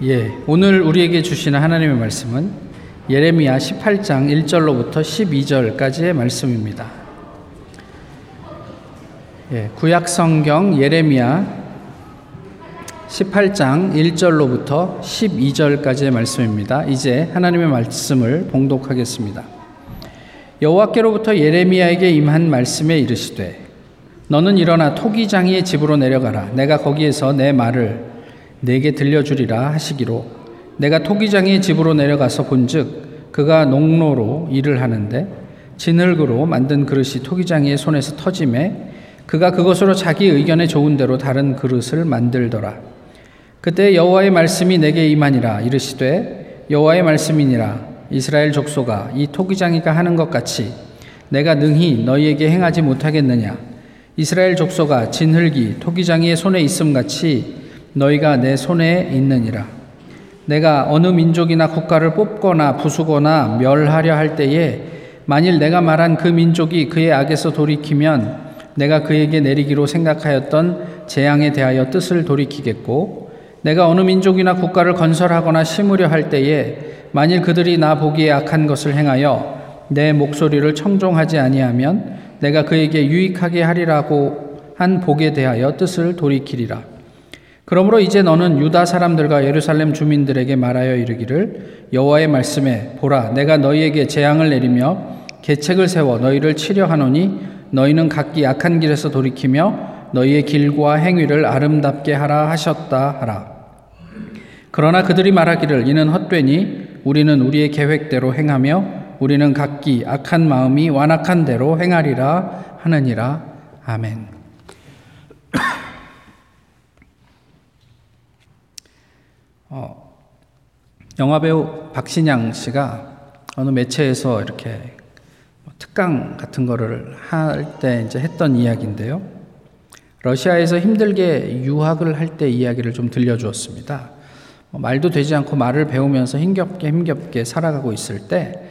예, 오늘 우리에게 주시는 하나님의 말씀은 예레미야 18장 1절로부터 12절까지의 말씀입니다. 예, 구약 성경 예레미야 18장 1절로부터 12절까지의 말씀입니다. 이제 하나님의 말씀을 봉독하겠습니다. 여호와께로부터 예레미야에게 임한 말씀에 이르시되 너는 일어나 토기장이의 집으로 내려가라 내가 거기에서 내 말을 내게 들려주리라 하시기로 내가 토기장의 집으로 내려가서 본즉 그가 농로로 일을 하는데 진흙으로 만든 그릇이 토기장의 손에서 터짐에 그가 그것으로 자기 의견에 좋은 대로 다른 그릇을 만들더라. 그때 여호와의 말씀이 내게 임하니라 이르시되 여호와의 말씀이니라. 이스라엘 족속아 이 토기장이가 하는 것 같이 내가 능히 너희에게 행하지 못하겠느냐? 이스라엘 족속아 진흙이 토기장이의 손에 있음 같이 너희가 내 손에 있느니라. 내가 어느 민족이나 국가를 뽑거나 부수거나 멸하려 할 때에 만일 내가 말한 그 민족이 그의 악에서 돌이키면 내가 그에게 내리기로 생각하였던 재앙에 대하여 뜻을 돌이키겠고 내가 어느 민족이나 국가를 건설하거나 심으려 할 때에 만일 그들이 나 보기에 악한 것을 행하여 내 목소리를 청종하지 아니하면 내가 그에게 유익하게 하리라고 한 복에 대하여 뜻을 돌이키리라. 그러므로 이제 너는 유다 사람들과 예루살렘 주민들에게 말하여 이르기를 여호와의 말씀에 보라 내가 너희에게 재앙을 내리며 계책을 세워 너희를 치려 하노니 너희는 각기 악한 길에서 돌이키며 너희의 길과 행위를 아름답게 하라 하셨다 하라. 그러나 그들이 말하기를 이는 헛되니 우리는 우리의 계획대로 행하며 우리는 각기 악한 마음이 완악한 대로 행하리라 하느니라. 아멘 어, 영화배우 박신양 씨가 어느 매체에서 이렇게 특강 같은 거를 할 때 이제 했던 이야기인데요. 러시아에서 힘들게 유학을 할 때 이야기를 좀 들려주었습니다. 뭐 말도 되지 않고 말을 배우면서 힘겹게 힘겹게 살아가고 있을 때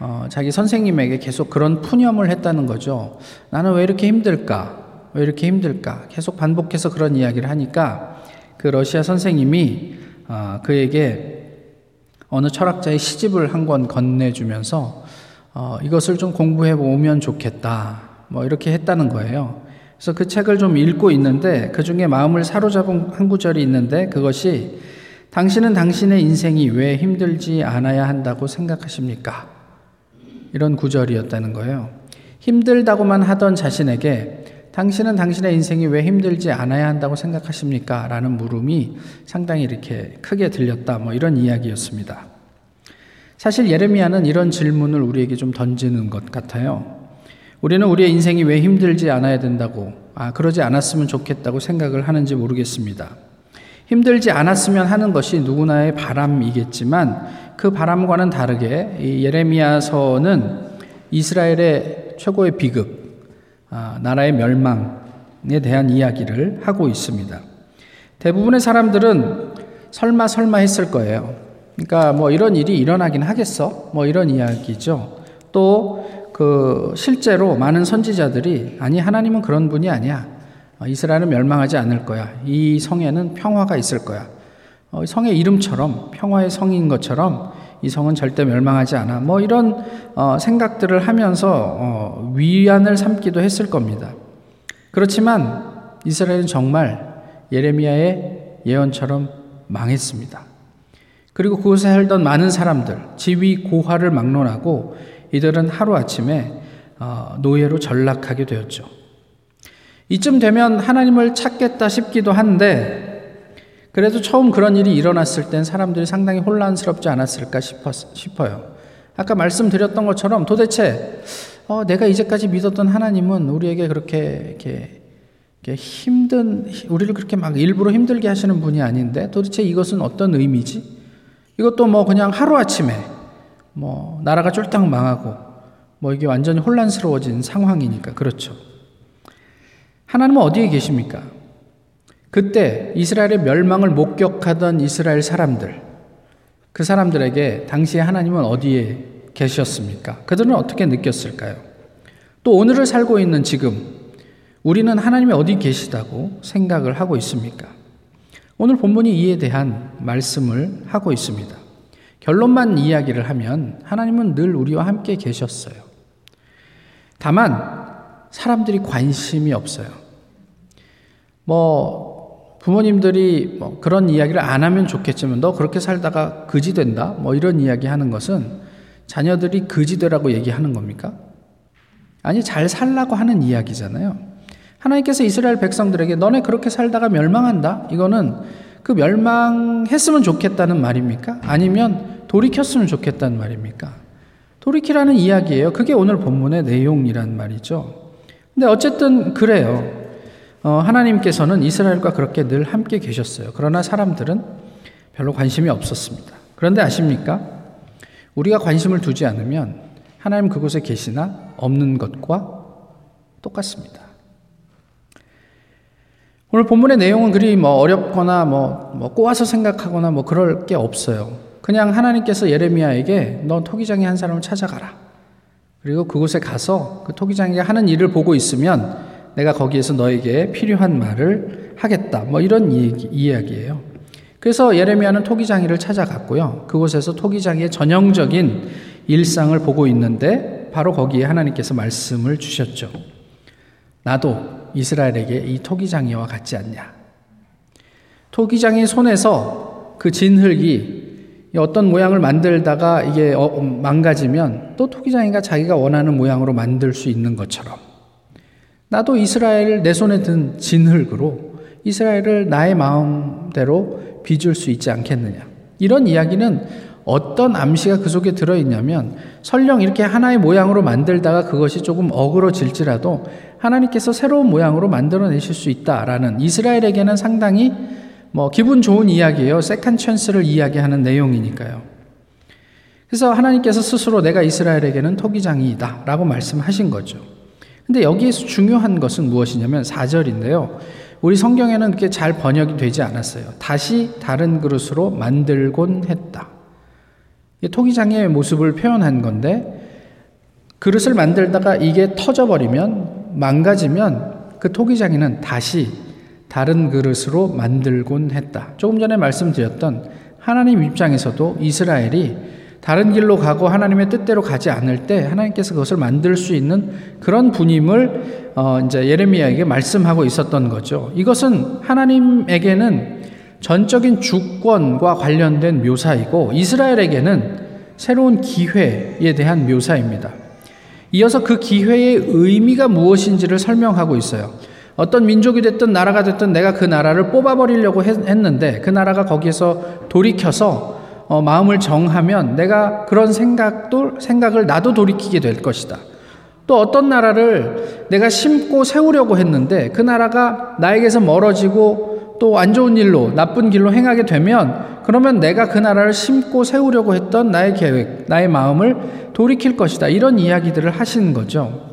어, 자기 선생님에게 계속 그런 푸념을 했다는 거죠. 나는 왜 이렇게 힘들까? 왜 이렇게 힘들까? 계속 반복해서 그런 이야기를 하니까 그 러시아 선생님이 아, 그에게 어느 철학자의 시집을 한 권 건네주면서 어, 이것을 좀 공부해 보면 좋겠다. 뭐 이렇게 했다는 거예요. 그래서 그 책을 좀 읽고 있는데 그 중에 마음을 사로잡은 한 구절이 있는데 그것이 당신은 당신의 인생이 왜 힘들지 않아야 한다고 생각하십니까? 이런 구절이었다는 거예요. 힘들다고만 하던 자신에게 당신은 당신의 인생이 왜 힘들지 않아야 한다고 생각하십니까? 라는 물음이 상당히 이렇게 크게 들렸다. 뭐 이런 이야기였습니다. 사실 예레미야는 이런 질문을 우리에게 좀 던지는 것 같아요. 우리는 우리의 인생이 왜 힘들지 않아야 된다고, 아, 그러지 않았으면 좋겠다고 생각을 하는지 모르겠습니다. 힘들지 않았으면 하는 것이 누구나의 바람이겠지만 그 바람과는 다르게 이 예레미야서는 이스라엘의 최고의 아, 나라의 멸망에 대한 이야기를 하고 있습니다. 대부분의 사람들은 설마 설마 했을 거예요. 그러니까 뭐 이런 일이 일어나긴 하겠어? 뭐 이런 이야기죠. 또 그 실제로 많은 선지자들이 아니 하나님은 그런 분이 아니야. 어, 이스라엘은 멸망하지 않을 거야. 이 성에는 평화가 있을 거야. 어, 성의 이름처럼 평화의 성인 것처럼 이 성은 절대 멸망하지 않아. 뭐 이런 어, 생각들을 하면서 어, 위안을 삼기도 했을 겁니다. 그렇지만 이스라엘은 정말 예레미야의 예언처럼 망했습니다. 그리고 그곳에 살던 많은 사람들, 지위 고하를 막론하고 이들은 하루아침에 어, 노예로 전락하게 되었죠. 이쯤 되면 하나님을 찾겠다 싶기도 한데 그래도 처음 그런 일이 일어났을 땐 사람들이 상당히 혼란스럽지 않았을까 싶었, 어요 아까 말씀드렸던 것처럼 도대체 어, 내가 이제까지 믿었던 하나님은 우리에게 그렇게 이렇게, 이렇게 힘든 우리를 그렇게 막 일부러 힘들게 하시는 분이 아닌데 도대체 이것은 어떤 의미지? 이것도 뭐 그냥 하루 아침에 뭐 나라가 쫄딱 망하고 뭐 이게 완전히 혼란스러워진 상황이니까 그렇죠. 하나님은 어디에 계십니까? 그때 이스라엘의 멸망을 목격하던 이스라엘 사람들, 그 사람들에게 당시에 하나님은 어디에 계셨습니까? 그들은 어떻게 느꼈을까요? 또 오늘을 살고 있는 지금, 우리는 하나님이 어디 계시다고 생각을 하고 있습니까? 오늘 본문이 이에 대한 말씀을 하고 있습니다. 결론만 이야기를 하면 하나님은 늘 우리와 함께 계셨어요. 다만 사람들이 관심이 없어요. 뭐 부모님들이 뭐 그런 이야기를 안 하면 좋겠지만 너 그렇게 살다가 그지 된다. 뭐 이런 이야기 하는 것은 자녀들이 그지 되라고 얘기하는 겁니까? 아니 잘 살라고 하는 이야기잖아요. 하나님께서 이스라엘 백성들에게 너네 그렇게 살다가 멸망한다. 이거는 그 멸망했으면 좋겠다는 말입니까? 아니면 돌이켰으면 좋겠다는 말입니까? 돌이키라는 이야기예요. 그게 오늘 본문의 내용이란 말이죠. 근데 어쨌든 그래요. 어, 하나님께서는 이스라엘과 그렇게 늘 함께 계셨어요. 그러나 사람들은 별로 관심이 없었습니다. 그런데 아십니까? 우리가 관심을 두지 않으면 하나님 그곳에 계시나 없는 것과 똑같습니다. 오늘 본문의 내용은 그리 뭐 어렵거나 뭐, 뭐 꼬아서 생각하거나 뭐 그럴 게 없어요. 그냥 하나님께서 예레미야에게 너 토기장의 한 사람을 찾아가라. 그리고 그곳에 가서 그 토기장이 하는 일을 보고 있으면 내가 거기에서 너에게 필요한 말을 하겠다. 뭐 이런 이야기, 이야기예요. 그래서 예레미야는 토기장이를 찾아갔고요. 그곳에서 토기장이의 전형적인 일상을 보고 있는데 바로 거기에 하나님께서 말씀을 주셨죠. 나도 이스라엘에게 이 토기장이와 같지 않냐. 토기장이 손에서 그 진흙이 어떤 모양을 만들다가 이게 어, 망가지면 또 토기장이가 자기가 원하는 모양으로 만들 수 있는 것처럼 나도 이스라엘 내 손에 든 진흙으로 이스라엘을 나의 마음대로 빚을 수 있지 않겠느냐. 이런 이야기는 어떤 암시가 그 속에 들어있냐면 설령 이렇게 하나의 모양으로 만들다가 그것이 조금 어그러질지라도 하나님께서 새로운 모양으로 만들어내실 수 있다라는 이스라엘에게는 상당히 뭐 기분 좋은 이야기예요. second chance를 이야기하는 내용이니까요. 그래서 하나님께서 스스로 내가 이스라엘에게는 토기장이다 라고 말씀하신 거죠. 근데 여기에서 중요한 것은 무엇이냐면 4절인데요. 우리 성경에는 그렇게 잘 번역이 되지 않았어요. 다시 다른 그릇으로 만들곤 했다. 토기장의 모습을 표현한 건데 그릇을 만들다가 이게 터져버리면 망가지면 그 토기장이는 다시 다른 그릇으로 만들곤 했다. 조금 전에 말씀드렸던 하나님 입장에서도 이스라엘이 다른 길로 가고 하나님의 뜻대로 가지 않을 때 하나님께서 그것을 만들 수 있는 그런 분임을 어 이제 예레미야에게 말씀하고 있었던 거죠. 이것은 하나님에게는 전적인 주권과 관련된 묘사이고 이스라엘에게는 새로운 기회에 대한 묘사입니다. 이어서 그 기회의 의미가 무엇인지를 설명하고 있어요. 어떤 민족이 됐든 나라가 됐든 내가 그 나라를 뽑아버리려고 했는데 그 나라가 거기에서 돌이켜서 어, 마음을 정하면 내가 그런 생각도 생각을 나도 돌이키게 될 것이다. 또 어떤 나라를 내가 심고 세우려고 했는데 그 나라가 나에게서 멀어지고 또 안 좋은 일로 나쁜 길로 행하게 되면 그러면 내가 그 나라를 심고 세우려고 했던 나의 계획, 나의 마음을 돌이킬 것이다. 이런 이야기들을 하시는 거죠.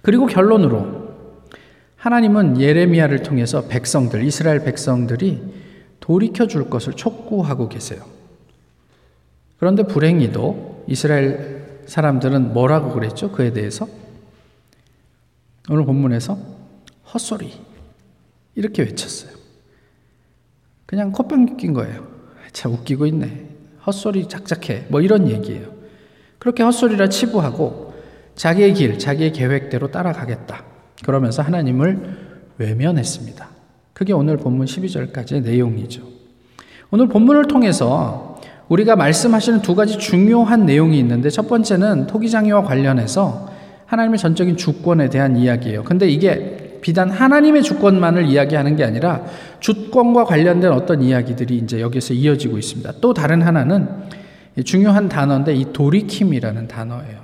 그리고 결론으로 하나님은 예레미야를 통해서 백성들, 이스라엘 백성들이 돌이켜 줄 것을 촉구하고 계세요. 그런데 불행히도 이스라엘 사람들은 뭐라고 그랬죠? 그에 대해서? 오늘 본문에서 헛소리. 이렇게 외쳤어요. 그냥 콧방 낀 거예요. 참 웃기고 있네. 헛소리 작작해. 뭐 이런 얘기예요. 그렇게 헛소리라 치부하고 자기의 길, 자기의 계획대로 따라가겠다. 그러면서 하나님을 외면했습니다. 그게 오늘 본문 12절까지의 내용이죠. 오늘 본문을 통해서 우리가 말씀하시는 두 가지 중요한 내용이 있는데 첫 번째는 토기장이와 관련해서 하나님의 전적인 주권에 대한 이야기예요. 근데 이게 비단 하나님의 주권만을 이야기하는 게 아니라 주권과 관련된 어떤 이야기들이 이제 여기서 이어지고 있습니다. 또 다른 하나는 중요한 단어인데 이 돌이킴이라는 단어예요.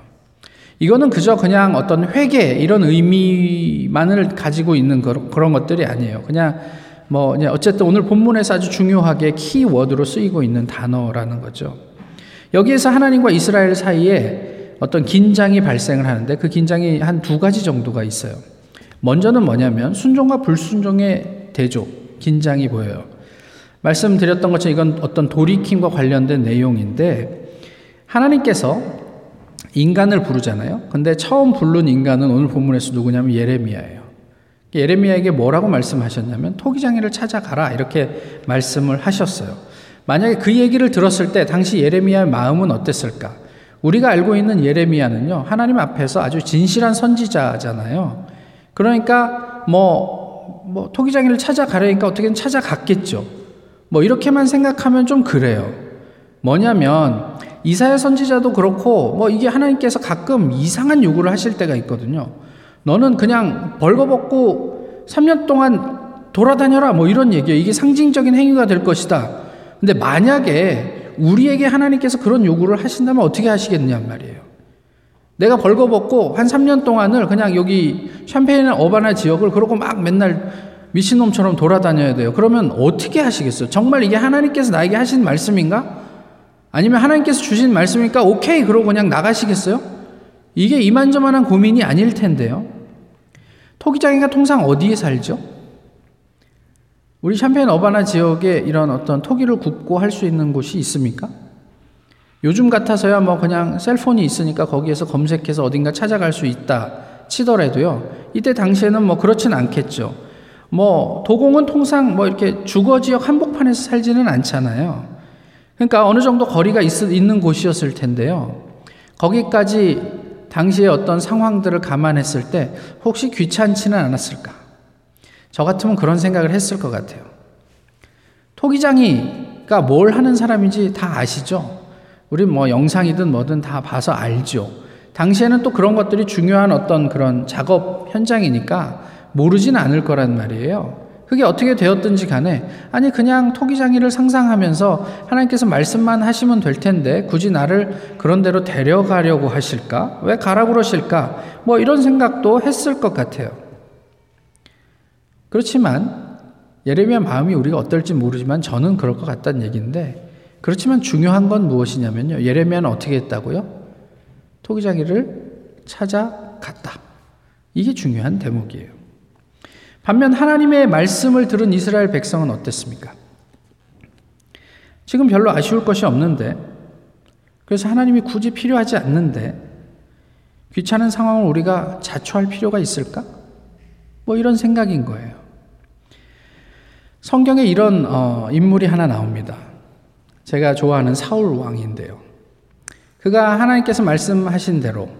이거는 그저 그냥 어떤 회개 이런 의미만을 가지고 있는 그런 것들이 아니에요. 그냥 뭐 어쨌든 오늘 본문에서 아주 중요하게 키워드로 쓰이고 있는 단어라는 거죠. 여기에서 하나님과 이스라엘 사이에 어떤 긴장이 발생을 하는데 그 긴장이 한 두 가지 정도가 있어요. 먼저는 뭐냐면 순종과 불순종의 대조, 긴장이 보여요. 말씀드렸던 것처럼 이건 어떤 돌이킴과 관련된 내용인데 하나님께서 인간을 부르잖아요. 근데 처음 부른 인간은 오늘 본문에서 누구냐면 예레미야예요. 예레미야에게 뭐라고 말씀하셨냐면 토기장이를 찾아가라 이렇게 말씀을 하셨어요. 만약에 그 얘기를 들었을 때 당시 예레미야의 마음은 어땠을까? 우리가 알고 있는 예레미야는요 하나님 앞에서 아주 진실한 선지자잖아요. 그러니까 뭐, 뭐 토기장이를 찾아가려니까 어떻게든 찾아갔겠죠. 뭐 이렇게만 생각하면 좀 그래요. 뭐냐면 이사야 선지자도 그렇고 뭐 이게 하나님께서 가끔 이상한 요구를 하실 때가 있거든요. 너는 그냥 벌거벗고 3년 동안 돌아다녀라 뭐 이런 얘기예요. 이게 상징적인 행위가 될 것이다. 근데 만약에 우리에게 하나님께서 그런 요구를 하신다면 어떻게 하시겠냐 말이에요. 내가 벌거벗고 한 3년 동안을 그냥 여기 샴페인 어바나 지역을 그러고 막 맨날 미친놈처럼 돌아다녀야 돼요. 그러면 어떻게 하시겠어요? 정말 이게 하나님께서 나에게 하신 말씀인가? 아니면 하나님께서 주신 말씀이니까 오케이 그러고 그냥 나가시겠어요? 이게 이만저만한 고민이 아닐 텐데요. 토기장이가 통상 어디에 살죠? 우리 샴페인 어바나 지역에 이런 어떤 토기를 굽고 할 수 있는 곳이 있습니까? 요즘 같아서야 뭐 그냥 셀폰이 있으니까 거기에서 검색해서 어딘가 찾아갈 수 있다 치더라도요. 이때 당시에는 뭐 그렇진 않겠죠. 뭐 도공은 통상 뭐 이렇게 주거 지역 한복판에서 살지는 않잖아요. 그러니까 어느 정도 거리가 있, 있는 곳이었을 텐데요. 거기까지 당시의 어떤 상황들을 감안했을 때 혹시 귀찮지는 않았을까? 저 같으면 그런 생각을 했을 것 같아요. 토기장이가 뭘 하는 사람인지 다 아시죠? 우리 뭐 영상이든 뭐든 다 봐서 알죠. 당시에는 또 그런 것들이 중요한 어떤 그런 작업 현장이니까 모르진 않을 거란 말이에요. 그게 어떻게 되었든지 간에 아니 그냥 토기장이를 상상하면서 하나님께서 말씀만 하시면 될 텐데 굳이 나를 그런 대로 데려가려고 하실까? 왜 가라 그러실까? 뭐 이런 생각도 했을 것 같아요. 그렇지만 예레미야 마음이 우리가 어떨지 모르지만 저는 그럴 것 같다는 얘기인데 그렇지만 중요한 건 무엇이냐면요. 예레미야는 어떻게 했다고요? 토기장이를 찾아갔다. 이게 중요한 대목이에요. 반면 하나님의 말씀을 들은 이스라엘 백성은 어땠습니까? 지금 별로 아쉬울 것이 없는데, 그래서 하나님이 굳이 필요하지 않는데, 귀찮은 상황을 우리가 자초할 필요가 있을까? 뭐 이런 생각인 거예요. 성경에 이런 어, 인물이 하나 나옵니다. 제가 좋아하는 사울 왕인데요. 그가 하나님께서 말씀하신 대로,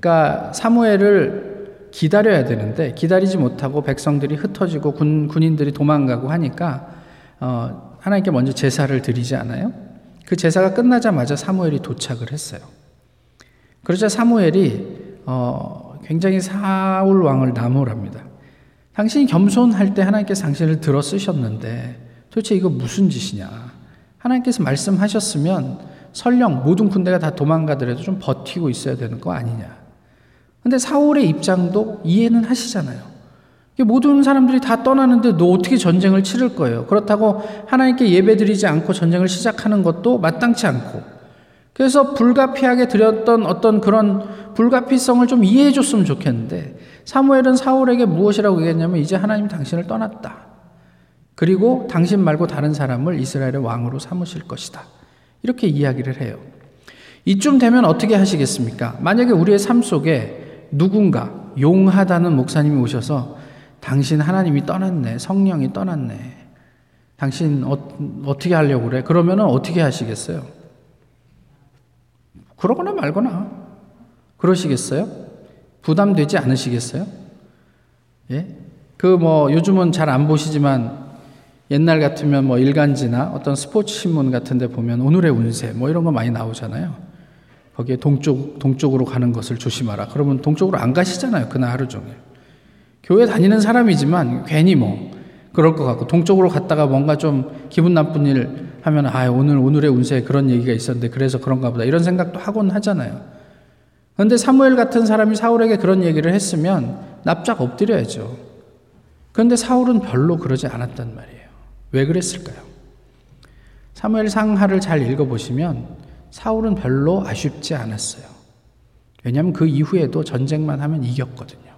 그러니까 사무엘을 기다려야 되는데 기다리지 못하고 백성들이 흩어지고 군, 군인들이 도망가고 하니까 어, 하나님께 먼저 제사를 드리지 않아요? 그 제사가 끝나자마자 사무엘이 도착을 했어요. 그러자 사무엘이 어, 굉장히 사울 왕을 나무랍니다. 당신이 겸손할 때 하나님께서 당신을 들어 쓰셨는데 도대체 이거 무슨 짓이냐? 하나님께서 말씀하셨으면 설령 모든 군대가 다 도망가더라도 좀 버티고 있어야 되는 거 아니냐? 근데 사울의 입장도 이해는 하시잖아요. 모든 사람들이 다 떠나는데 너 어떻게 전쟁을 치를 거예요? 그렇다고 하나님께 예배드리지 않고 전쟁을 시작하는 것도 마땅치 않고. 그래서 불가피하게 드렸던 어떤 그런 불가피성을 좀 이해해 줬으면 좋겠는데 사무엘은 사울에게 무엇이라고 얘기했냐면 이제 하나님 당신을 떠났다. 그리고 당신 말고 다른 사람을 이스라엘의 왕으로 삼으실 것이다. 이렇게 이야기를 해요. 이쯤 되면 어떻게 하시겠습니까? 만약에 우리의 삶 속에 누군가 용하다는 목사님이 오셔서 당신 하나님이 떠났네. 성령이 떠났네. 당신 어, 어떻게 하려고 그래? 그러면 어떻게 하시겠어요? 그러거나 말거나. 그러시겠어요? 부담되지 않으시겠어요? 예? 그 뭐 요즘은 잘 안 보시지만 옛날 같으면 뭐 일간지나 어떤 스포츠 신문 같은 데 보면 오늘의 운세 뭐 이런 거 많이 나오잖아요. 거기에 동쪽, 동쪽으로 가는 것을 조심하라. 그러면 동쪽으로 안 가시잖아요. 그날 하루 종일. 교회 다니는 사람이지만 괜히 뭐, 그럴 것 같고, 동쪽으로 갔다가 뭔가 좀 기분 나쁜 일 하면, 아, 오늘, 오늘의 운세에 그런 얘기가 있었는데, 그래서 그런가 보다. 이런 생각도 하곤 하잖아요. 그런데 사무엘 같은 사람이 사울에게 그런 얘기를 했으면 납작 엎드려야죠. 그런데 사울은 별로 그러지 않았단 말이에요. 왜 그랬을까요? 사무엘 상하를 잘 읽어보시면 사울은 별로 아쉽지 않았어요. 왜냐하면 그 이후에도 전쟁만 하면 이겼거든요.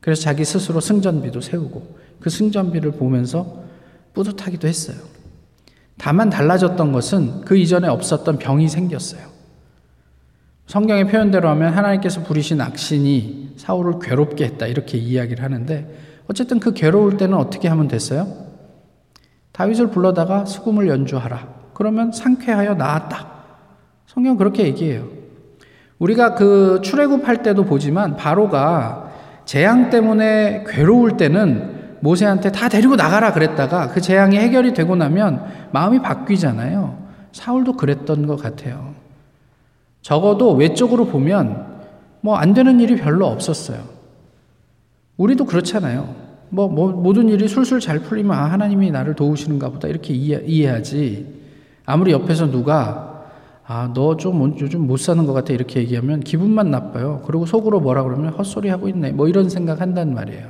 그래서 자기 스스로 승전비도 세우고 그 승전비를 보면서 뿌듯하기도 했어요. 다만 달라졌던 것은 그 이전에 없었던 병이 생겼어요. 성경의 표현대로 하면 하나님께서 부리신 악신이 사울을 괴롭게 했다 이렇게 이야기를 하는데 어쨌든 그 괴로울 때는 어떻게 하면 됐어요? 다윗을 불러다가 수금을 연주하라. 그러면 상쾌하여 나았다. 성경 그렇게 얘기해요. 우리가 그 출애굽할 때도 보지만 바로가 재앙 때문에 괴로울 때는 모세한테 다 데리고 나가라 그랬다가 그 재앙이 해결이 되고 나면 마음이 바뀌잖아요. 사울도 그랬던 것 같아요. 적어도 외적으로 보면 뭐 안 되는 일이 별로 없었어요. 우리도 그렇잖아요. 뭐, 뭐 모든 일이 술술 잘 풀리면 아, 하나님이 나를 도우시는가 보다 이렇게 이해, 이해하지. 아무리 옆에서 누가 아, 너 좀 요즘 못 사는 것 같아 이렇게 얘기하면 기분만 나빠요. 그리고 속으로 뭐라 그러면 헛소리 하고 있네. 뭐 이런 생각 한단 말이에요.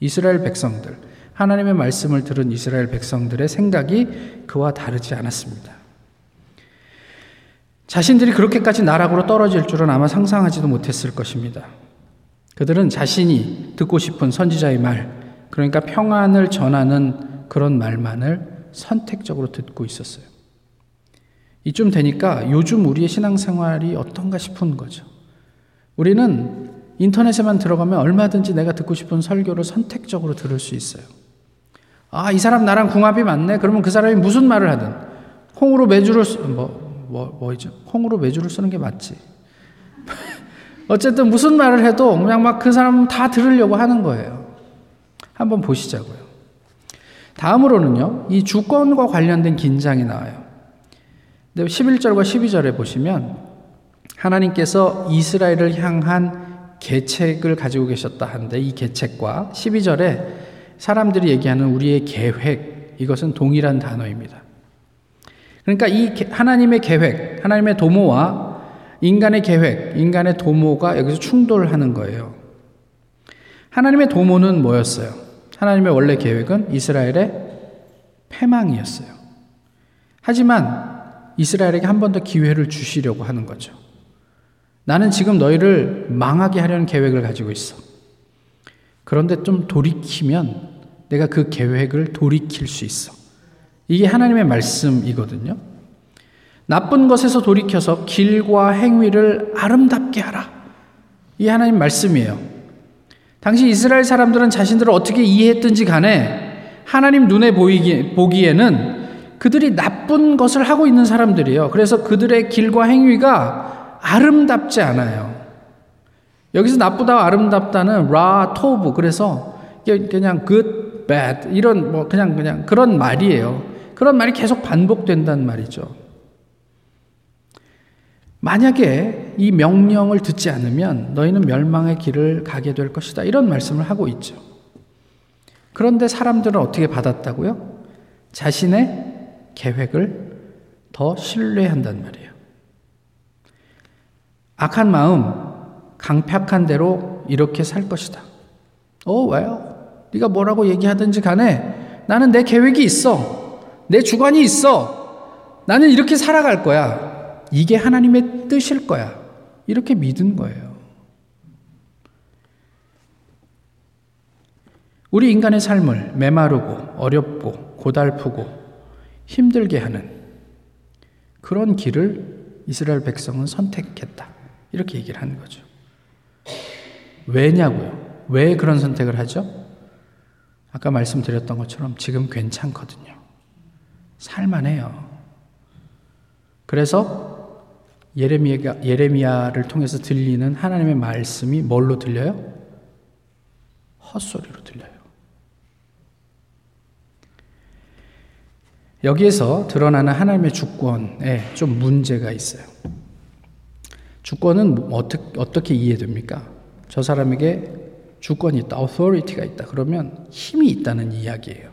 이스라엘 백성들, 하나님의 말씀을 들은 이스라엘 백성들의 생각이 그와 다르지 않았습니다. 자신들이 그렇게까지 나락으로 떨어질 줄은 아마 상상하지도 못했을 것입니다. 그들은 자신이 듣고 싶은 선지자의 말, 그러니까 평안을 전하는 그런 말만을 선택적으로 듣고 있었어요. 이쯤 되니까 요즘 우리의 신앙생활이 어떤가 싶은 거죠. 우리는 인터넷에만 들어가면 얼마든지 내가 듣고 싶은 설교를 선택적으로 들을 수 있어요. 아, 이 사람 나랑 궁합이 맞네? 그러면 그 사람이 무슨 말을 하든, 콩으로 매주를, 쓰, 뭐, 뭐, 뭐죠? 콩으로 매주를 쓰는 게 맞지. 어쨌든 무슨 말을 해도 그냥 막 그 사람 다 들으려고 하는 거예요. 한번 보시자고요. 다음으로는요, 이 주권과 관련된 긴장이 나와요. 11절과 12절에 보시면 하나님께서 이스라엘을 향한 계책을 가지고 계셨다 하는데 이 계책과 12절에 사람들이 얘기하는 우리의 계획, 이것은 동일한 단어입니다. 그러니까 이 하나님의 계획, 하나님의 도모와 인간의 계획, 인간의 도모가 여기서 충돌하는 거예요. 하나님의 도모는 뭐였어요? 하나님의 원래 계획은 이스라엘의 패망이었어요. 하지만 이스라엘에게 한 번 더 기회를 주시려고 하는 거죠. 나는 지금 너희를 망하게 하려는 계획을 가지고 있어. 그런데 좀 돌이키면 내가 그 계획을 돌이킬 수 있어. 이게 하나님의 말씀이거든요. 나쁜 것에서 돌이켜서 길과 행위를 아름답게 하라. 이 하나님 말씀이에요. 당시 이스라엘 사람들은 자신들을 어떻게 이해했든지 간에 하나님 눈에 보이기, 보기에는 그들이 나쁜 것을 하고 있는 사람들이에요. 그래서 그들의 길과 행위가 아름답지 않아요. 여기서 나쁘다 아름답다는 라 토브 그래서 그냥 good bad 이런 뭐 그냥 그냥 그런 말이에요. 그런 말이 계속 반복된단 말이죠. 만약에 이 명령을 듣지 않으면 너희는 멸망의 길을 가게 될 것이다. 이런 말씀을 하고 있죠. 그런데 사람들은 어떻게 받았다고요? 자신의 계획을 더 신뢰한단 말이에요. 악한 마음, 강팍한 대로 이렇게 살 것이다. 어, 왜요? 네가 뭐라고 얘기하든지 간에 나는 내 계획이 있어. 내 주관이 있어. 나는 이렇게 살아갈 거야. 이게 하나님의 뜻일 거야. 이렇게 믿은 거예요. 우리 인간의 삶을 메마르고 어렵고 고달프고 힘들게 하는 그런 길을 이스라엘 백성은 선택했다. 이렇게 얘기를 하는 거죠. 왜냐고요? 왜 그런 선택을 하죠? 아까 말씀드렸던 것처럼 지금 괜찮거든요. 살만해요. 그래서 예레미야가, 예레미야를 통해서 들리는 하나님의 말씀이 뭘로 들려요? 헛소리로 들려요. 여기에서 드러나는 하나님의 주권에 좀 문제가 있어요. 주권은 어떻게, 어떻게 이해됩니까? 저 사람에게 주권이 있다, authority가 있다. 그러면 힘이 있다는 이야기예요.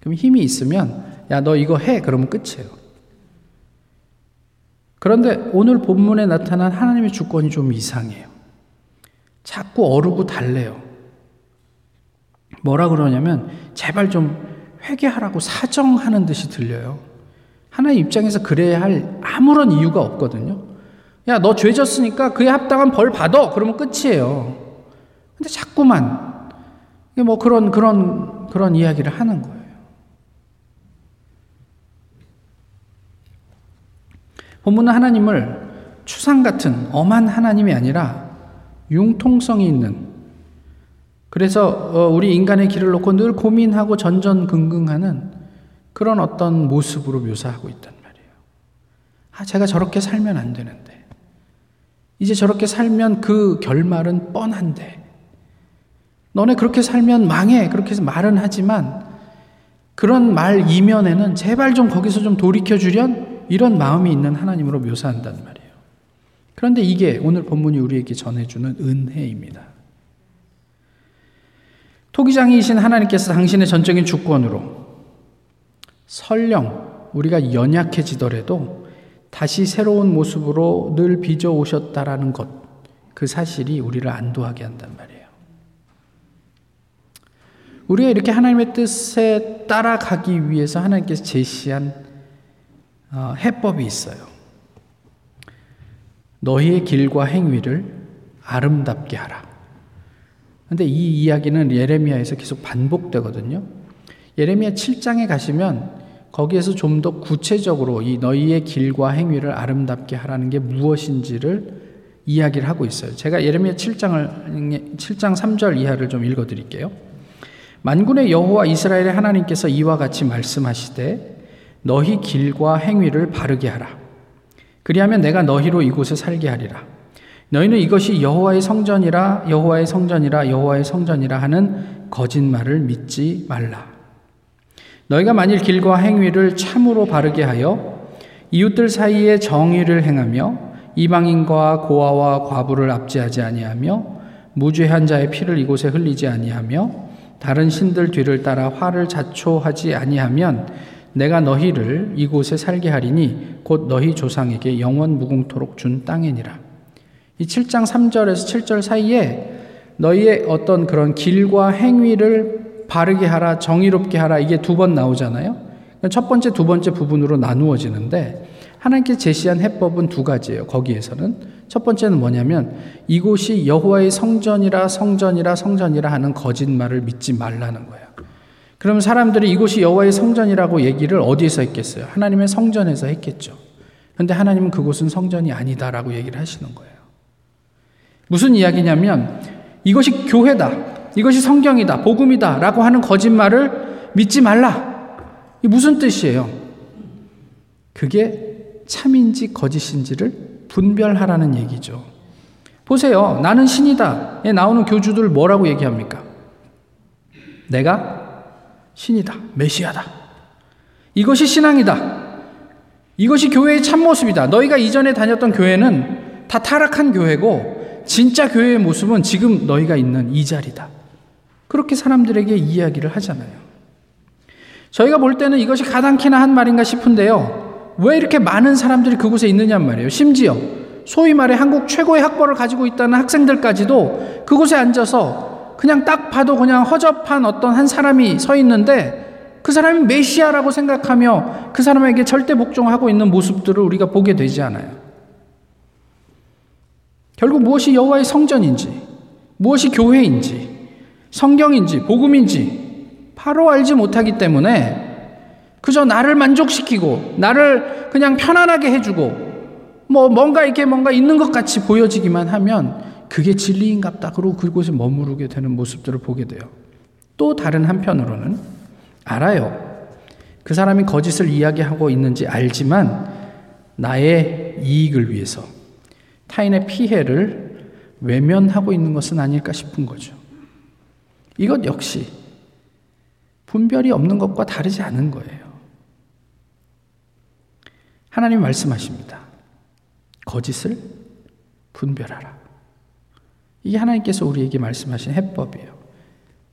그럼 힘이 있으면 야, 너 이거 해. 그러면 끝이에요. 그런데 오늘 본문에 나타난 하나님의 주권이 좀 이상해요. 자꾸 어르고 달래요. 뭐라 그러냐면 제발 좀 회개하라고 사정하는 듯이 들려요. 하나님 입장에서 그래야 할 아무런 이유가 없거든요. 야, 너 죄졌으니까 그에 합당한 벌 받아. 그러면 끝이에요. 근데 자꾸만 뭐 그런 그런 그런 이야기를 하는 거예요. 본문은 하나님을 추상 같은 엄한 하나님이 아니라 융통성이 있는 그래서 어, 우리 인간의 길을 놓고 늘 고민하고 전전긍긍하는 그런 어떤 모습으로 묘사하고 있단 말이에요. 아, 제가 저렇게 살면 안 되는데. 이제 저렇게 살면 그 결말은 뻔한데. 너네 그렇게 살면 망해. 그렇게 말은 하지만 그런 말 이면에는 제발 좀 거기서 좀 돌이켜 주련 이런 마음이 있는 하나님으로 묘사한단 말이에요. 그런데 이게 오늘 본문이 우리에게 전해주는 은혜입니다. 토기장이신 하나님께서 당신의 전적인 주권으로 설령 우리가 연약해지더라도 다시 새로운 모습으로 늘 빚어 오셨다라는 것, 그 사실이 우리를 안도하게 한단 말이에요. 우리가 이렇게 하나님의 뜻에 따라가기 위해서 하나님께서 제시한 어, 해법이 있어요. 너희의 길과 행위를 아름답게 하라. 근데 이 이야기는 예레미야에서 계속 반복되거든요. 예레미야 7장에 가시면 거기에서 좀 더 구체적으로 이 너희의 길과 행위를 아름답게 하라는 게 무엇인지를 이야기를 하고 있어요. 제가 예레미야 7장을 7장 3절 이하를 좀 읽어 드릴게요. 만군의 여호와 이스라엘의 하나님께서 이와 같이 말씀하시되 너희 길과 행위를 바르게 하라. 그리하면 내가 너희로 이곳에 살게 하리라. 너희는 이것이 여호와의 성전이라 여호와의 성전이라 여호와의 성전이라 하는 거짓말을 믿지 말라. 너희가 만일 길과 행위를 참으로 바르게 하여 이웃들 사이에 정의를 행하며 이방인과 고아와 과부를 압제하지 아니하며 무죄한 자의 피를 이곳에 흘리지 아니하며 다른 신들 뒤를 따라 화를 자초하지 아니하면 내가 너희를 이곳에 살게 하리니 곧 너희 조상에게 영원 무궁토록 준 땅이니라. 이 7장 3절에서 7절 사이에 너희의 어떤 그런 길과 행위를 바르게 하라, 정의롭게 하라, 이게 두 번 나오잖아요. 첫 번째, 두 번째 부분으로 나누어지는데, 하나님께 제시한 해법은 두 가지예요. 거기에서는. 첫 번째는 뭐냐면, 이곳이 여호와의 성전이라, 성전이라, 성전이라 하는 거짓말을 믿지 말라는 거예요. 그럼 사람들이 이곳이 여호와의 성전이라고 얘기를 어디에서 했겠어요? 하나님의 성전에서 했겠죠. 그런데 하나님은 그곳은 성전이 아니다라고 얘기를 하시는 거예요. 무슨 이야기냐면 이것이 교회다. 이것이 성경이다. 복음이다. 라고 하는 거짓말을 믿지 말라. 이 무슨 뜻이에요? 그게 참인지 거짓인지를 분별하라는 얘기죠. 보세요. 나는 신이다 에 나오는 교주들 뭐라고 얘기합니까? 내가 신이다. 메시아다. 이것이 신앙이다. 이것이 교회의 참모습이다. 너희가 이전에 다녔던 교회는 다 타락한 교회고 진짜 교회의 모습은 지금 너희가 있는 이 자리다. 그렇게 사람들에게 이야기를 하잖아요. 저희가 볼 때는 이것이 가당키나 한 말인가 싶은데요. 왜 이렇게 많은 사람들이 그곳에 있느냐 말이에요. 심지어 소위 말해 한국 최고의 학벌을 가지고 있다는 학생들까지도 그곳에 앉아서 그냥 딱 봐도 그냥 허접한 어떤 한 사람이 서 있는데 그 사람이 메시아라고 생각하며 그 사람에게 절대 복종하고 있는 모습들을 우리가 보게 되지 않아요. 결국 무엇이 여호와의 성전인지, 무엇이 교회인지, 성경인지, 복음인지 바로 알지 못하기 때문에 그저 나를 만족시키고 나를 그냥 편안하게 해주고 뭐 뭔가 이렇게 뭔가 있는 것 같이 보여지기만 하면 그게 진리인갑다. 그러고 그곳에 머무르게 되는 모습들을 보게 돼요. 또 다른 한편으로는 알아요. 그 사람이 거짓을 이야기하고 있는지 알지만 나의 이익을 위해서 타인의 피해를 외면하고 있는 것은 아닐까 싶은 거죠. 이것 역시 분별이 없는 것과 다르지 않은 거예요. 하나님 말씀하십니다. 거짓을 분별하라. 이게 하나님께서 우리에게 말씀하신 해법이에요.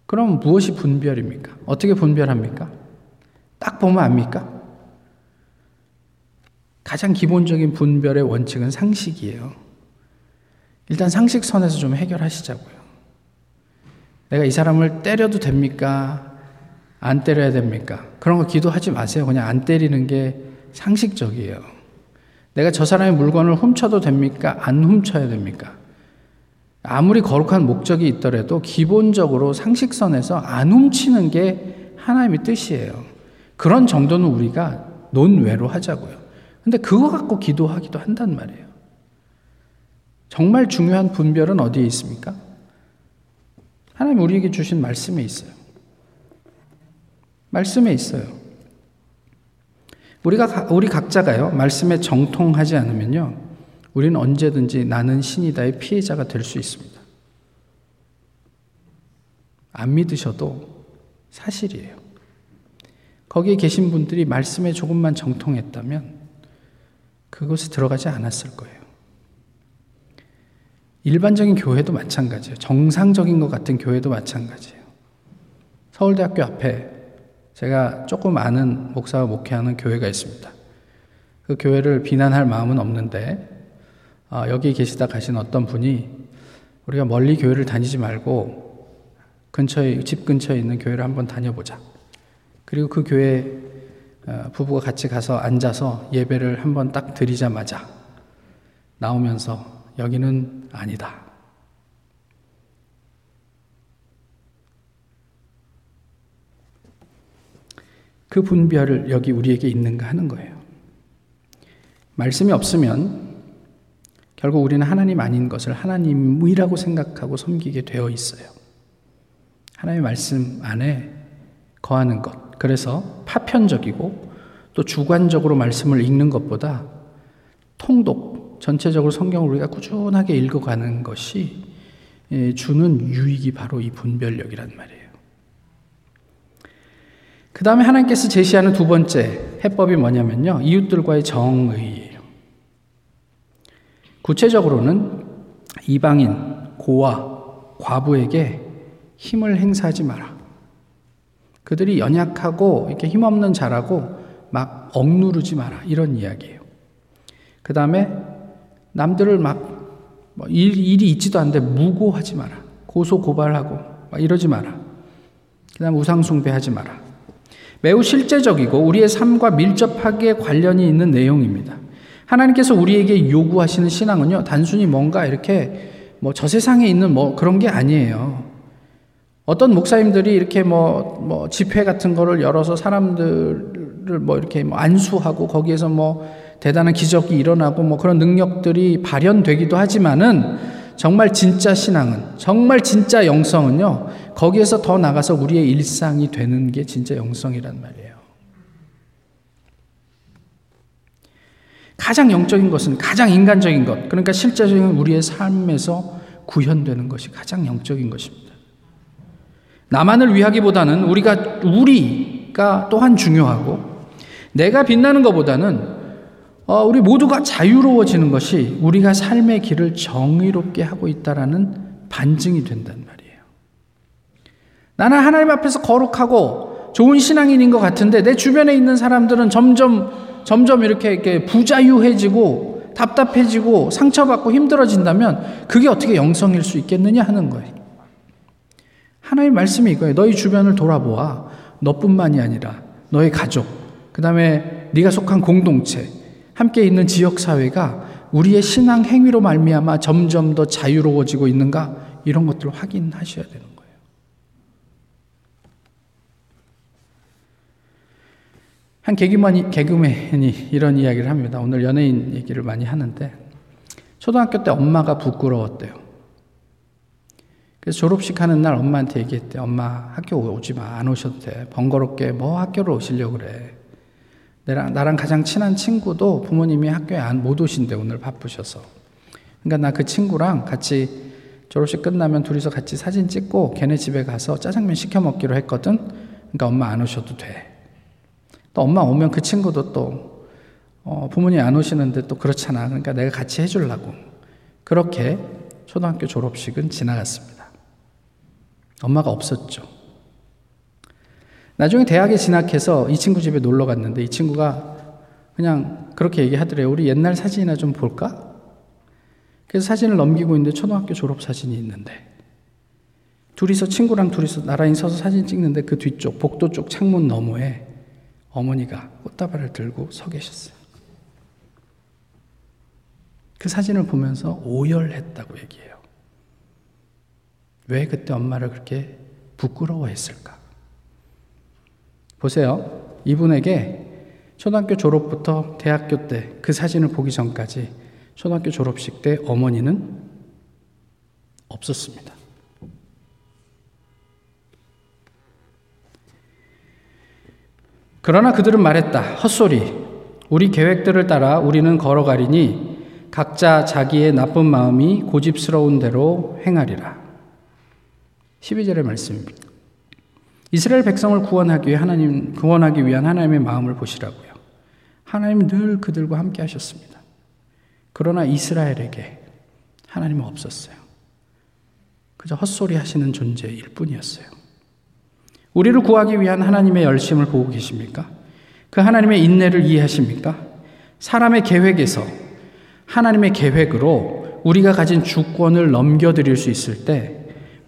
그럼 무엇이 분별입니까? 어떻게 분별합니까? 딱 보면 압니까? 가장 기본적인 분별의 원칙은 상식이에요. 일단 상식선에서 좀 해결하시자고요. 내가 이 사람을 때려도 됩니까? 안 때려야 됩니까? 그런 거 기도하지 마세요. 그냥 안 때리는 게 상식적이에요. 내가 저 사람의 물건을 훔쳐도 됩니까? 안 훔쳐야 됩니까? 아무리 거룩한 목적이 있더라도 기본적으로 상식선에서 안 훔치는 게 하나님의 뜻이에요. 그런 정도는 우리가 논외로 하자고요. 근데 그거 갖고 기도하기도 한단 말이에요. 정말 중요한 분별은 어디에 있습니까? 하나님 우리에게 주신 말씀에 있어요. 말씀에 있어요. 우리가 우리 각자가요 말씀에 정통하지 않으면요 우리는 언제든지 나는 신이다의 피해자가 될 수 있습니다. 안 믿으셔도 사실이에요. 거기에 계신 분들이 말씀에 조금만 정통했다면 그곳에 들어가지 않았을 거예요. 일반적인 교회도 마찬가지예요. 정상적인 것 같은 교회도 마찬가지예요. 서울대학교 앞에 제가 조금 아는 목사와 목회하는 교회가 있습니다. 그 교회를 비난할 마음은 없는데 어, 여기 계시다 가신 어떤 분이 우리가 멀리 교회를 다니지 말고 근처에 집 근처에 있는 교회를 한번 다녀보자. 그리고 그 교회 어, 부부가 같이 가서 앉아서 예배를 한번 딱 드리자마자 나오면서 여기는 아니다. 그 분별을 여기 우리에게 있는가 하는 거예요. 말씀이 없으면 결국 우리는 하나님 아닌 것을 하나님이라고 생각하고 섬기게 되어 있어요. 하나님의 말씀 안에 거하는 것. 그래서 파편적이고 또 주관적으로 말씀을 읽는 것보다 통독, 전체적으로 성경을 우리가 꾸준하게 읽어가는 것이 예, 주는 유익이 바로 이 분별력이란 말이에요. 그 다음에 하나님께서 제시하는 두 번째 해법이 뭐냐면요. 이웃들과의 정의예요. 구체적으로는 이방인, 고아, 과부에게 힘을 행사하지 마라. 그들이 연약하고 이렇게 힘없는 자라고 막 억누르지 마라. 이런 이야기예요. 그 다음에 남들을 막 뭐 일, 일이 있지도 않는데 무고하지 마라. 고소 고발하고 이러지 마라. 그 다음 우상숭배하지 마라. 매우 실제적이고 우리의 삶과 밀접하게 관련이 있는 내용입니다. 하나님께서 우리에게 요구하시는 신앙은요, 단순히 뭔가 이렇게 뭐 저 세상에 있는 뭐 그런 게 아니에요. 어떤 목사님들이 이렇게 뭐, 뭐 집회 같은 거를 열어서 사람들을 뭐 이렇게 뭐 안수하고 거기에서 뭐 대단한 기적이 일어나고 뭐 그런 능력들이 발현되기도 하지만은 정말 진짜 신앙은, 정말 진짜 영성은요, 거기에서 더 나가서 우리의 일상이 되는 게 진짜 영성이란 말이에요. 가장 영적인 것은 가장 인간적인 것, 그러니까 실제적인 우리의 삶에서 구현되는 것이 가장 영적인 것입니다. 나만을 위하기보다는 우리가, 우리가 또한 중요하고, 내가 빛나는 것보다는 어, 우리 모두가 자유로워지는 것이 우리가 삶의 길을 정의롭게 하고 있다라는 반증이 된단 말이에요. 나는 하나님 앞에서 거룩하고 좋은 신앙인인 것 같은데 내 주변에 있는 사람들은 점점 점점 이렇게, 이렇게 부자유해지고 답답해지고 상처받고 힘들어진다면 그게 어떻게 영성일 수 있겠느냐 하는 거예요. 하나님 말씀이 이거예요. 너희 주변을 돌아보아. 너뿐만이 아니라 너의 가족, 그 다음에 네가 속한 공동체, 함께 있는 지역 사회가 우리의 신앙 행위로 말미암아 점점 더 자유로워지고 있는가 이런 것들을 확인하셔야 되는 거예요. 한 개그맨이, 개그맨이 이런 이야기를 합니다. 오늘 연예인 얘기를 많이 하는데 초등학교 때 엄마가 부끄러웠대요. 그래서 졸업식 하는 날 엄마한테 얘기했대. 엄마 학교 오지 마. 안 오셔도 돼. 번거롭게 뭐 학교를 오시려고 그래. 나랑, 나랑 가장 친한 친구도 부모님이 학교에 안 못 오신대, 오늘 바쁘셔서. 그러니까 나 그 친구랑 같이 졸업식 끝나면 둘이서 같이 사진 찍고 걔네 집에 가서 짜장면 시켜 먹기로 했거든. 그러니까 엄마 안 오셔도 돼. 또 엄마 오면 그 친구도 또 어, 부모님 안 오시는데 또 그렇잖아. 그러니까 내가 같이 해주려고. 그렇게 초등학교 졸업식은 지나갔습니다. 엄마가 없었죠. 나중에 대학에 진학해서 이 친구 집에 놀러 갔는데 이 친구가 그냥 그렇게 얘기하더래요. 우리 옛날 사진이나 좀 볼까? 그래서 사진을 넘기고 있는데 초등학교 졸업 사진이 있는데 둘이서 친구랑 둘이서 나란히 서서 사진 찍는데 그 뒤쪽 복도 쪽 창문 너머에 어머니가 꽃다발을 들고 서 계셨어요. 그 사진을 보면서 오열했다고 얘기해요. 왜 그때 엄마를 그렇게 부끄러워했을까? 보세요. 이분에게 초등학교 졸업부터 대학교 때 그 사진을 보기 전까지 초등학교 졸업식 때 어머니는 없었습니다. 그러나 그들은 말했다. 헛소리. 우리 계획들을 따라 우리는 걸어가리니 각자 자기의 나쁜 마음이 고집스러운 대로 행하리라. 12절의 말씀입니다. 이스라엘 백성을 구원하기 위해 하나님 구원하기 위한 하나님의 마음을 보시라고요. 하나님은 늘 그들과 함께 하셨습니다. 그러나 이스라엘에게 하나님은 없었어요. 그저 헛소리 하시는 존재일 뿐이었어요. 우리를 구하기 위한 하나님의 열심을 보고 계십니까? 그 하나님의 인내를 이해하십니까? 사람의 계획에서 하나님의 계획으로 우리가 가진 주권을 넘겨드릴 수 있을 때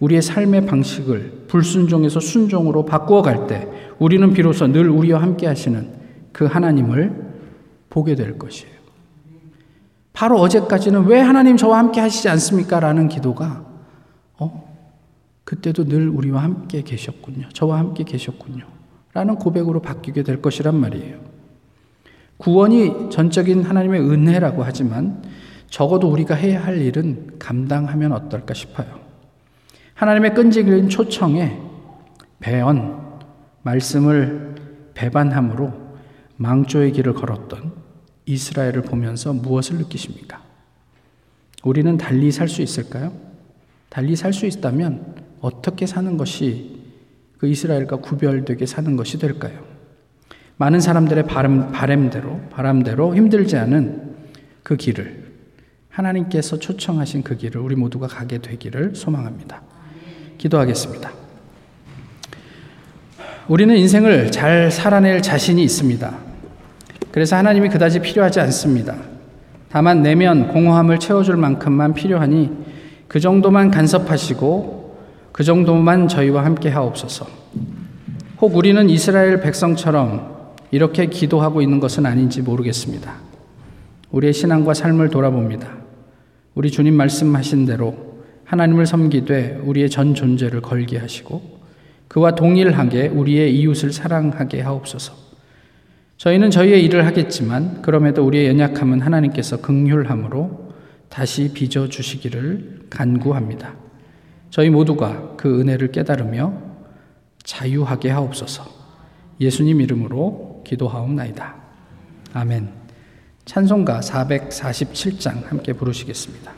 우리의 삶의 방식을 불순종에서 순종으로 바꾸어 갈 때 우리는 비로소 늘 우리와 함께 하시는 그 하나님을 보게 될 것이에요. 바로 어제까지는 왜 하나님 저와 함께 하시지 않습니까? 라는 기도가, 어? 그때도 늘 우리와 함께 계셨군요. 저와 함께 계셨군요. 라는 고백으로 바뀌게 될 것이란 말이에요. 구원이 전적인 하나님의 은혜라고 하지만 적어도 우리가 해야 할 일은 감당하면 어떨까 싶어요. 하나님의 끈질긴 초청에 배언, 말씀을 배반함으로 망조의 길을 걸었던 이스라엘을 보면서 무엇을 느끼십니까? 우리는 달리 살 수 있을까요? 달리 살 수 있다면 어떻게 사는 것이 그 이스라엘과 구별되게 사는 것이 될까요? 많은 사람들의 바람, 바램대로, 바람대로 힘들지 않은 그 길을 하나님께서 초청하신 그 길을 우리 모두가 가게 되기를 소망합니다. 기도하겠습니다. 우리는 인생을 잘 살아낼 자신이 있습니다. 그래서 하나님이 그다지 필요하지 않습니다. 다만 내면 공허함을 채워줄 만큼만 필요하니 그 정도만 간섭하시고 그 정도만 저희와 함께 하옵소서. 혹 우리는 이스라엘 백성처럼 이렇게 기도하고 있는 것은 아닌지 모르겠습니다. 우리의 신앙과 삶을 돌아봅니다. 우리 주님 말씀하신 대로 하나님을 섬기되 우리의 전 존재를 걸게 하시고 그와 동일하게 우리의 이웃을 사랑하게 하옵소서. 저희는 저희의 일을 하겠지만 그럼에도 우리의 연약함은 하나님께서 극률함으로 다시 빚어 주시기를 간구합니다. 저희 모두가 그 은혜를 깨달으며 자유하게 하옵소서. 예수님 이름으로 기도하옵나이다. 아멘. 찬송가 447장 함께 부르시겠습니다.